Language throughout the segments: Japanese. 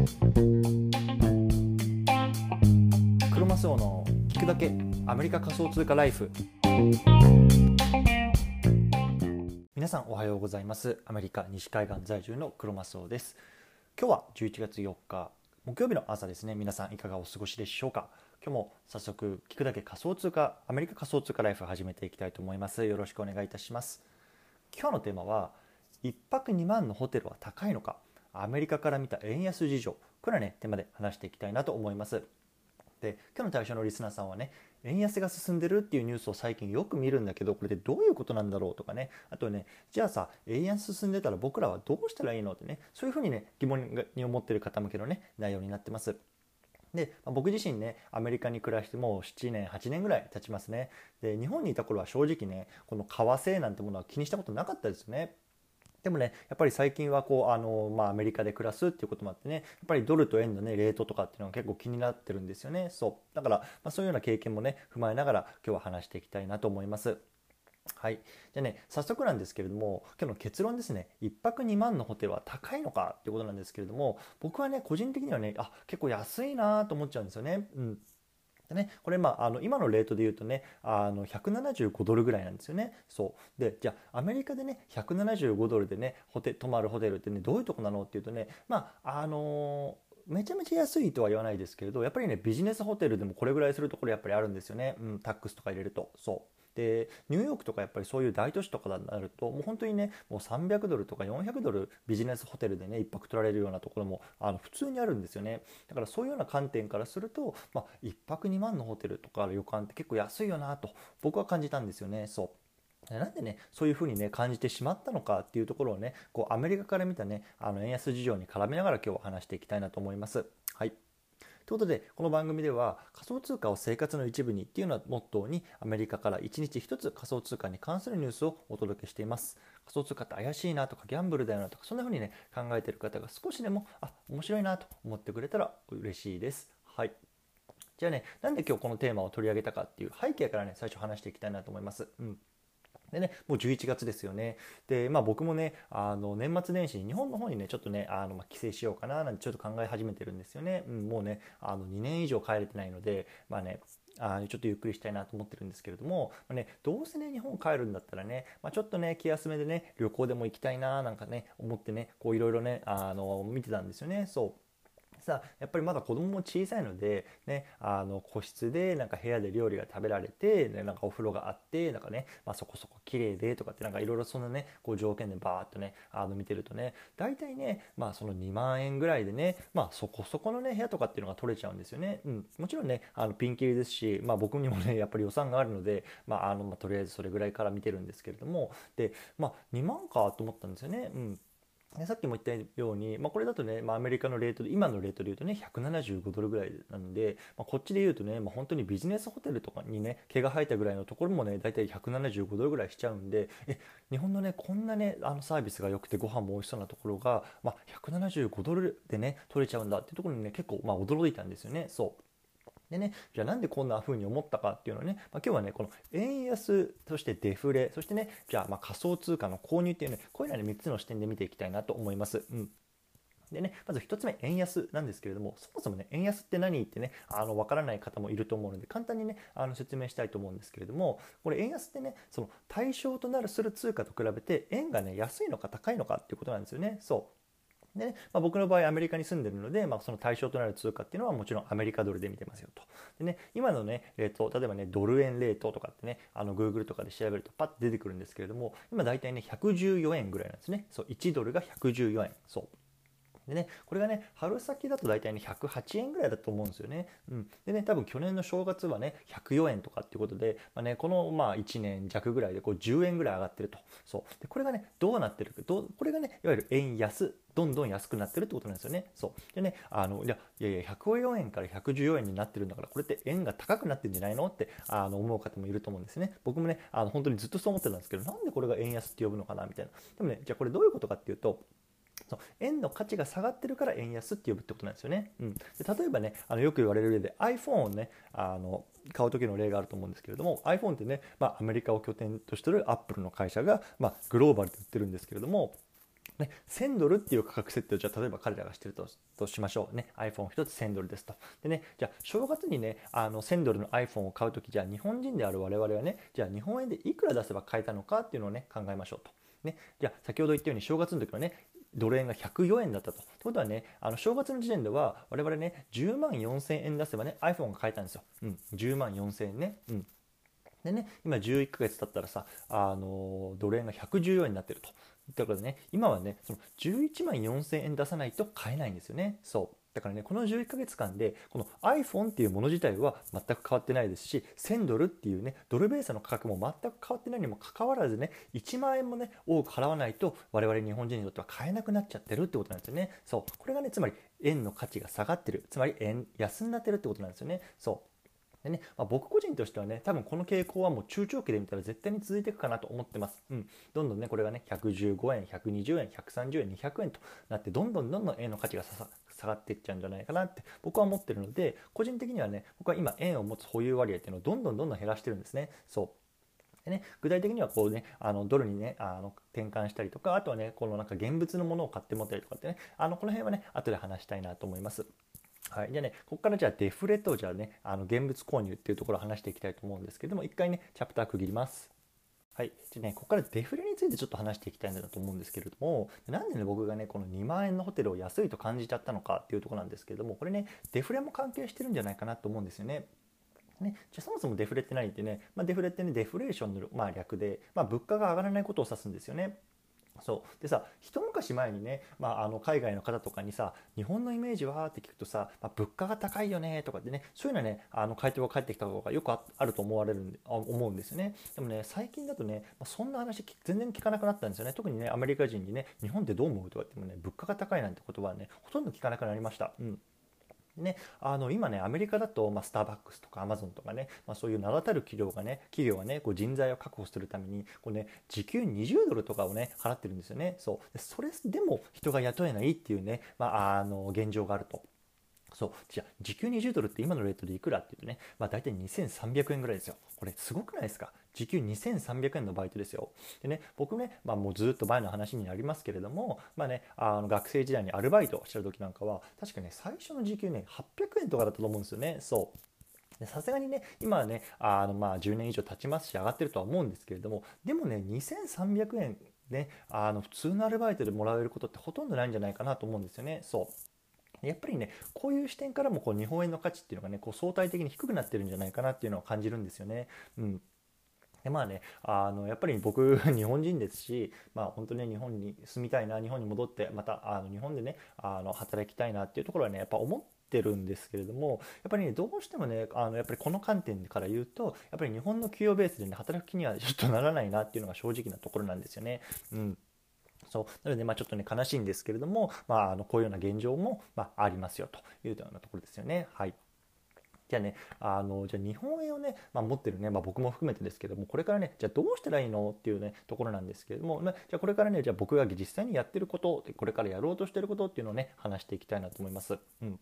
クロマスオの聞くだけアメリカ仮想通貨ライフ。皆さんおはようございます。アメリカ西海岸在住のクロマスオです。今日は11月4日木曜日の朝ですね。皆さんいかがお過ごしでしょうか。今日も早速聞くだけ仮想通貨アメリカ仮想通貨ライフ始めていきたいと思います。よろしくお願いいたします。今日のテーマは1泊2万のホテルは高いのか。アメリカから見た円安事情。これはねテーマで話していきたいなと思います。で今日の対象のリスナーさんはね円安が進んでるっていうニュースを最近よく見るんだけどこれでどういうことなんだろうとかね。あとねじゃあさ円安進んでたら僕らはどうしたらいいのってね。そういうふうにね疑問に思ってる方向けのね内容になってます。で、まあ、僕自身ねアメリカに暮らしてもう7年8年ぐらい経ちますね。で日本にいた頃は正直ねこの為替なんてものは気にしたことなかったですね。でもねやっぱり最近はこうあの、まあ、アメリカで暮らすっていうこともあってねやっぱりドルと円のねレートとかっていうのが結構気になってるんですよね。そう。だから、まあ、そういうような経験もね踏まえながら今日は話していきたいなと思います。はい、じゃあね早速なんですけれども今日の結論ですね。1泊2万のホテルは高いのかっていうことなんですけれども僕はね個人的にはねあ結構安いなと思っちゃうんですよね。うん。でね、これまああの今のレートで言うとねあの175ドルぐらいなんですよね。そう。でじゃあアメリカでね175ドルでねホテ泊まるホテルってねどういうとこなのっていうとねまああのーめちゃめちゃ安いとは言わないですけれどやっぱりねビジネスホテルでもこれぐらいするところやっぱりあるんですよね、うん、タックスとか入れると。そう。でニューヨークとかやっぱりそういう大都市とかになるともう本当にねもう300ドルとか400ドルビジネスホテルでね1泊取られるようなところもあの普通にあるんですよね。だからそういうような観点からすると、まあ、1泊2万のホテルとか旅館って結構安いよなと僕は感じたんですよね。そう。なんでねそういうふうにね感じてしまったのかっていうところをねこうアメリカから見たねあの円安事情に絡めながら今日は話していきたいなと思います。ということでこの番組では仮想通貨を生活の一部にっていうのはモットーにアメリカから1日1つ仮想通貨に関するニュースをお届けしています。仮想通貨って怪しいなとかギャンブルだよなとかそんな風にね考えてる方が少しでもあ面白いなと思ってくれたら嬉しいです。はい。じゃあねなんで今日このテーマを取り上げたかっていう背景からね最初話していきたいなと思います。うん。でね、もう11月ですよね。で、まあ僕もね、あの年末年始に日本の方にね、ちょっとね、あのま帰省しようかななんてちょっと考え始めてるんですよね。うん、もうね、あの2年以上帰れてないので、まあね、あちょっとゆっくりしたいなと思ってるんですけれども、まあね、どうせね日本帰るんだったらね、まあ、ちょっとね気休めでね旅行でも行きたいななんかね思ってねこういろいろねあの見てたんですよねそうさやっぱりまだ子供も小さいので、ね、あの個室でなんか部屋で料理が食べられて、ね、なんかお風呂があってなんかね、まあ、そこそこ綺麗でとかってなんかいろいろそのねこう条件でバーっとねあの見てるとね大体ね、まあ、その2万円ぐらいでね、まあ、そこそこのね部屋とかっていうのが取れちゃうんですよね。うん、もちろんねあのピンキリですし、まあ、僕にもねやっぱり予算があるので、まああのまあ、とりあえずそれぐらいから見てるんですけれどもで、まあ、2万かと思ったんですよね。うんさっきも言ったように、まあ、これだとね、まあ、アメリカのレートで今のレートで言うとね175ドルぐらいなんで、まあ、こっちで言うとね、まあ、本当にビジネスホテルとかにね毛が生えたぐらいのところもね大体175ドルぐらいしちゃうんでえ日本のねこんなねあのサービスが良くてご飯も美味しそうなところが、まあ、175ドルでね取れちゃうんだってところにね結構まあ驚いたんですよねそう。でね、じゃあなんでこんな風に思ったかっていうのをね、まあ、今日はね、この円安、そしてデフレ、そしてね、じゃあま仮想通貨の購入っていうね、こういうのはね、3つの視点で見ていきたいなと思います。うん。でね、まず1つ目、円安なんですけれども、そもそもね、円安って何ってね、あの、わからない方もいると思うので、簡単にね、あの、説明したいと思うんですけれども、これ円安ってね、その対象となるする通貨と比べて、円がね、安いのか高いのかっていうことなんですよね。そう。でねまあ、僕の場合アメリカに住んでるので、まあ、その対象となる通貨っていうのはもちろんアメリカドルで見てますよと。でね、今のね、レート、例えばね、ドル円レートとかってね、あの Google とかで調べるとパッと出てくるんですけれども、今大体ね、114円ぐらいなんですね。そう、1ドルが114円。そう。でね、これがね、春先だと大体ね、108円ぐらいだと思うんですよね。うん。でね、多分去年の正月はね、104円とかっていうことで、まあね、このまあ1年弱ぐらいでこう10円ぐらい上がってると。そう。で、これがね、どうなってるか、どこれがね、いわゆる円安、どんどん安くなってるってことなんですよね。そう。でね、あの、いや、いやいや、104円から114円になってるんだから、これって円が高くなってるんじゃないのって、あの、思う方もいると思うんですね。僕もね、あの、本当にずっとそう思ってたんですけど、なんでこれが円安って呼ぶのかな、みたいな。でもね、じゃあこれどういうことかっていうと、そう。円の価値が下がってるから円安って呼ぶってことなんですよね。うん、で例えばねあのよく言われる例で iPhone をねあの買う時の例があると思うんですけれども iPhone ってね、まあ、アメリカを拠点としてるアップルの会社が、まあ、グローバルで売ってるんですけれどもね、1000ドルっていう価格設定をじゃあ例えば彼らがしてるととしましょう。ね iPhone1 つ1000ドルですと。でねじゃあ正月にねあの1000ドルの iPhone を買う時じゃあ日本人である我々はねじゃあ日本円でいくら出せば買えたのかっていうのをね考えましょうと。ねじゃあ先ほど言ったように正月の時はねドル円が104円だったと。ということはね、あの正月の時点では我々ね、10万4000円出せばね、iPhone が買えたんですよ。うん、10万4000円ね。うん。でね、今11ヶ月経ったらさ、あのドル円が114円になってると。ということでね、今はね、その11万4000円出さないと買えないんですよね。そう。だからね、この11ヶ月間で、この iPhone っていうもの自体は全く変わってないですし、1000ドルっていうね、ドルベースの価格も全く変わってないにもかかわらずね、1万円もね、多く払わないと、我々日本人にとっては買えなくなっちゃってるってことなんですよね。そう。これがね、つまり円の価値が下がってる。つまり円安になってるってことなんですよね。そう。でねまあ、僕個人としてはね多分この傾向はもう中長期で見たら絶対に続いていくかなと思ってます、うん、どんどんねこれがね115円120円130円200円となってどんどんどんどん円の価値が下がっていっちゃうんじゃないかなって僕は思ってるので個人的にはね僕は今円を持つ保有割合っていうのをどんどんどんどん減らしてるんですねそうでね、具体的にはこうねあのドルにねあの転換したりとかあとはねこのなんか現物のものを買って持ったりとかってねあのこの辺はね後で話したいなと思います。はい、じゃあね、ここからじゃあデフレとじゃあね、あの現物購入っていうところを話していきたいと思うんですけども、一回ね、チャプター区切ります。はい。じゃね、ここからデフレについてちょっと話していきたいんだと思うんですけれども、なんでね、僕がね、この2万円のホテルを安いと感じちゃったのかっていうとこなんですけれども、これね、デフレも関係してるんじゃないかなと思うんですよね。ね、じゃあそもそもデフレって何ってね、まあ、デフレってね、デフレーションの、まあ、略で、まあ、物価が上がらないことを指すんですよね。そう。でさ一昔前にね、まあ、あの海外の方とかにさ日本のイメージはって聞くとさ、まあ、物価が高いよねとかってねそういうのはねあの回答が返ってきた方がよくあると思われるんで思うんですよね。でもね最近だとね、まあ、そんな話全然聞かなくなったんですよね。特にねアメリカ人にね日本ってどう思うとかってもね物価が高いなんて言葉はねほとんど聞かなくなりました。うん。ね、あの今ねアメリカだと、まあ、スターバックスとかアマゾンとかね、まあ、そういう名だたる企業がね企業がねこう人材を確保するためにこう、ね、時給20ドルとかをね払ってるんですよねそうそれでも人が雇えないっていうね、まあ、あの現状があると。そう。じゃあ、時給20ドルって今のレートでいくらっていうとね、まあ大体2300円ぐらいですよ。これすごくないですか？時給2300円のバイトですよ。でね、僕ね、まあ、もうずっと前の話になりますけれども、まあね、あの学生時代にアルバイトしてる時なんかは、確かね、最初の時給ね、800円とかだったと思うんですよね。そう。さすがにね、今はね、あのまあ10年以上経ちますし、上がってるとは思うんですけれども、でもね、2300円ね、あの普通のアルバイトでもらえることってほとんどないんじゃないかなと思うんですよね。そう。やっぱりね、こういう視点からもこう日本円の価値っていうのがね、こう相対的に低くなってるんじゃないかなっていうのを感じるんですよね。うん。でまあねあのやっぱり僕 日本人ですし、まあ、本当に、ね、日本に住みたいな日本に戻ってまたあの日本でねあの働きたいなっていうところはねやっぱ思ってるんですけれどもやっぱりねどうしてもねあのやっぱりこの観点から言うとやっぱり日本の給与ベースでね働く気にはちょっとならないなっていうのが正直なところなんですよね。うんそうなので、まあ、ちょっとね悲しいんですけれども、まあ、あのこういうような現状も、まあ、りますよというようなところですよね。はいじゃあね、あの、じゃあ日本円をね、まあ、持ってるね、まあ、僕も含めてですけども、これからね、じゃあどうしたらいいのっていうね、ところなんですけれども、まあ、じゃあこれからね、じゃあ僕が実際にやってること、これからやろうとしてることっていうのをね、話していきたいなと思います。うん。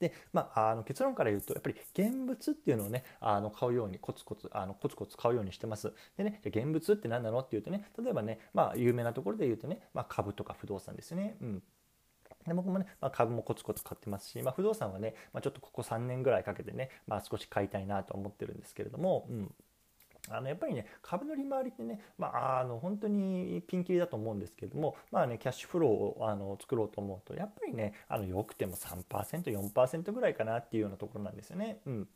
で、まあ、あの結論から言うと、やっぱり現物っていうのをね、あの買うように、コツコツ、あのコツコツ買うようにしてます。でね、じゃ現物って何なのっていうとね、例えばね、まあ、有名なところで言うとね、まあ、株とか不動産ですよね。うん。で僕もね、まあ、株もコツコツ買ってますし、まあ、不動産はね、まあ、ちょっとここ3年ぐらいかけてね、まあ、少し買いたいなと思ってるんですけれども、うん、あのやっぱりね株の利回りってね、まあ、あの本当にピンキリだと思うんですけども、まあね、キャッシュフローをあの作ろうと思うとやっぱりねあのよくても 3%4% ぐらいかなっていうようなところなんですよね。うん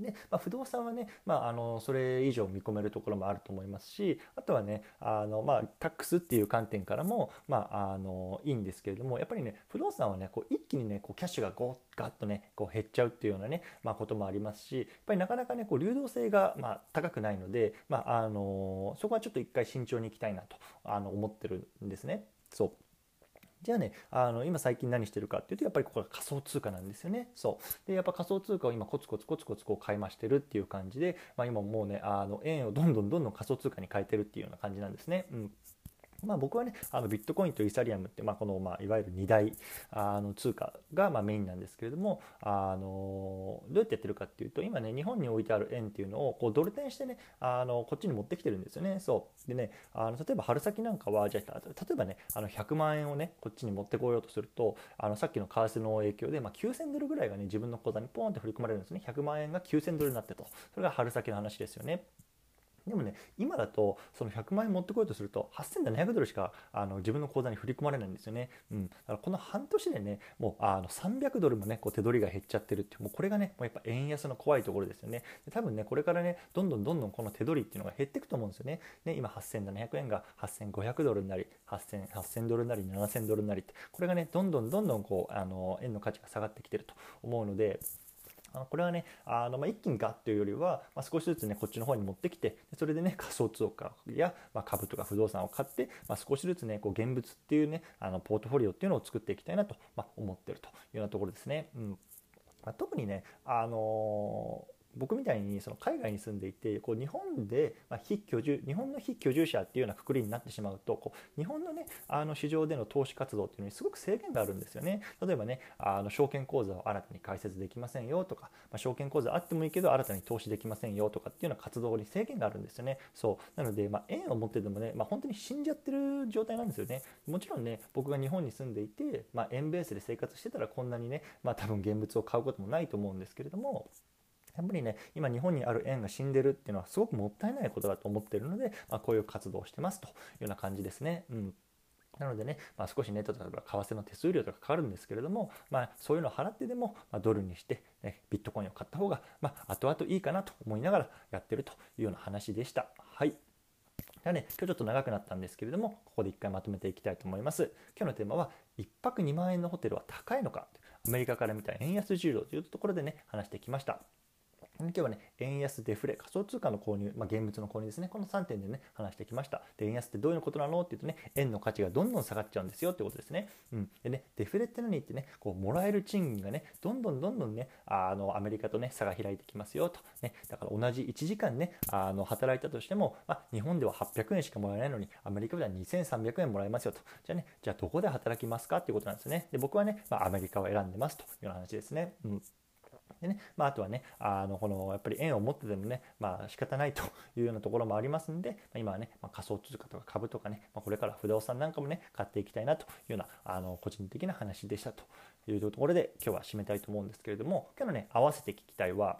で、まあ、不動産はね、まあ、あのそれ以上見込めるところもあると思いますしあとはねあの、まあ、タックスっていう観点からも、まあ、あのいいんですけれどもやっぱりね不動産はねこう一気にねこうキャッシュがゴッガッとねこう減っちゃうっていうようなね、まあ、こともありますしやっぱりなかなかねこう流動性が、まあ、高くないので、まあ、あのそこはちょっと一回慎重にいきたいなとあの思ってるんですね。そうじゃあね、あの今最近何してるかっていうと、やっぱりここが仮想通貨なんですよね。そう。で、やっぱ仮想通貨を今コツコツコツコツこう買い増してるっていう感じで、まあ今もうね、あの円をどんどんどんどん仮想通貨に変えてるっていうような感じなんですね。うん。まあ、僕はねあのビットコインとイーサリアムって、まあ、この、まあ、いわゆる2大あの通貨が、ま、メインなんですけれどもあのどうやってやってるかっていうと今ね日本に置いてある円っていうのをこうドル転してねあのこっちに持ってきてるんですよね。そう。でねあの例えば春先なんかはじゃあ例えばねあの100万円をねこっちに持ってこようとするとあのさっきの為替の影響で、ま、9000ドルぐらいがね自分の口座にポンって振り込まれるんですね。100万円が9000ドルになってと。それが春先の話ですよね。でもね今だとその100万円持ってこようとすると8700ドルしかあの自分の口座に振り込まれないんですよね、うん、だからこの半年でねもうあの300ドルもねこう手取りが減っちゃってるってもうこれがねもうやっぱ円安の怖いところですよね。で多分ねこれからねどんどんどんどんこの手取りっていうのが減っていくと思うんですよね。ね今8700円が8500ドルになり8000 8000ドルなり7000ドルになりって。これがねどんどんどんどんこうあの円の価値が下がってきてると思うのであのこれはねあの、まあ、一気にガッというよりは、まあ、少しずつねこっちの方に持ってきてそれでね仮想通貨や、まあ、株とか不動産を買って、ま、少しずつねこう現物っていうねあのポートフォリオっていうのを作っていきたいなと、ま、思ってるというようなところですね。うんま、特にね、あのー僕みたいにその海外に住んでいてこう日本で、非居住日本の非居住者っていうようなくくりになってしまうとこう日本のねあの市場での投資活動っていうのにすごく制限があるんですよね。例えばねあの証券口座を新たに開設できませんよとか、まあ、証券口座あってもいいけど新たに投資できませんよとかっていうような活動に制限があるんですよね。そう。なので、まあ、円を持っててもね、まあ、本当に死んじゃってる状態なんですよね。もちろんね僕が日本に住んでいて、まあ、円ベースで生活してたらこんなにね、まあ、多分現物を買うこともないと思うんですけれどもやっぱりね今日本にある円が死んでるっていうのはすごくもったいないことだと思ってるので、まあ、こういう活動をしてますというような感じですね。うんなのでね、まあ、少しね、例えば為替の手数料とかかかるんですけれども、まあ、そういうのを払ってでも、まあ、ドルにして、ね、ビットコインを買った方が、まあ、後々いいかなと思いながらやってるというような話でした。はい。ではね、今日ちょっと長くなったんですけれども、ここで一回まとめていきたいと思います。今日のテーマは、1泊2万円のホテルは高いのか、アメリカから見た円安需要というところでね、話してきました。今日はね、円安、デフレ、仮想通貨の購入、まあ、現物の購入ですね。この3点でね、話してきました。で、円安ってどういうことなのって言うとね、円の価値がどんどん下がっちゃうんですよってことですね。うん。でね、デフレって何ってね、こう、もらえる賃金がね、どんどんどんどんね、あの、アメリカとね、差が開いてきますよと。ね、だから同じ1時間ね、あの、働いたとしても、まあ、日本では800円しかもらえないのに、アメリカでは2300円もらえますよと。じゃあね、じゃあどこで働きますかっていうことなんですね。で、僕はね、まあ、アメリカを選んでますという話ですね。うん。でねまあ、あとはねあのこのやっぱり円を持ってでもね、まあ仕方ないというようなところもありますんで、まあ、今はね、まあ、仮想通貨とか株とかね、まあ、これから不動産なんかもね買っていきたいなというようなあの個人的な話でしたというところで今日は締めたいと思うんですけれども今日のね合わせて聞きたいは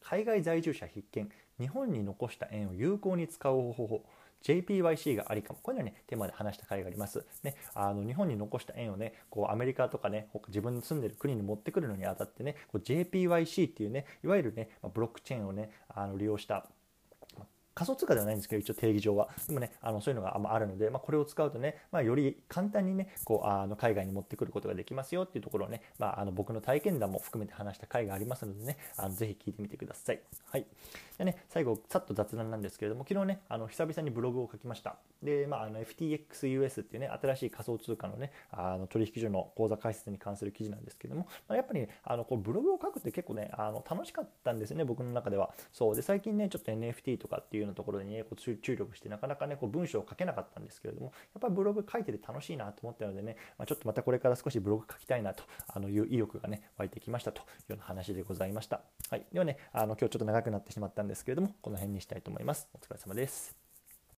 海外在住者必見日本に残した円を有効に使う方法 JPYC がありかも。こういうのはねテーマで話した回があります、ね、あの日本に残した円をねこうアメリカとかね自分の住んでる国に持ってくるのにあたってねこう JPYC っていうねいわゆるねブロックチェーンをねあの利用した仮想通貨ではないんですけど一応定義上はでもねあのそういうのがあるので、まあ、これを使うとね、まあ、より簡単にねこうあの海外に持ってくることができますよっていうところをね、まあ、あの僕の体験談も含めて話した回がありますのでねあのぜひ聞いてみてください。はいでね、最後、さっと雑談なんですけれども、昨日ね、あの久々にブログを書きました。で、まあ、あの FTXUS っていうね、新しい仮想通貨のね、あの取引所の口座開設に関する記事なんですけども、まあ、やっぱり、ね、あのこうブログを書くって結構ね、あの楽しかったんですよね、僕の中では。そう。で、最近ね、ちょっと NFT とかっていうのところにね、こう注力して、なかなかね、こう文章を書けなかったんですけれども、やっぱりブログ書いてて楽しいなと思ったのでね、まあ、ちょっとまたこれから少しブログ書きたいなとあのいう意欲がね、湧いてきましたというような話でございました。はい。ではね、あの今日ちょっと長くなってしまったんですけれども、この辺にしたいと思います。お疲れ様です。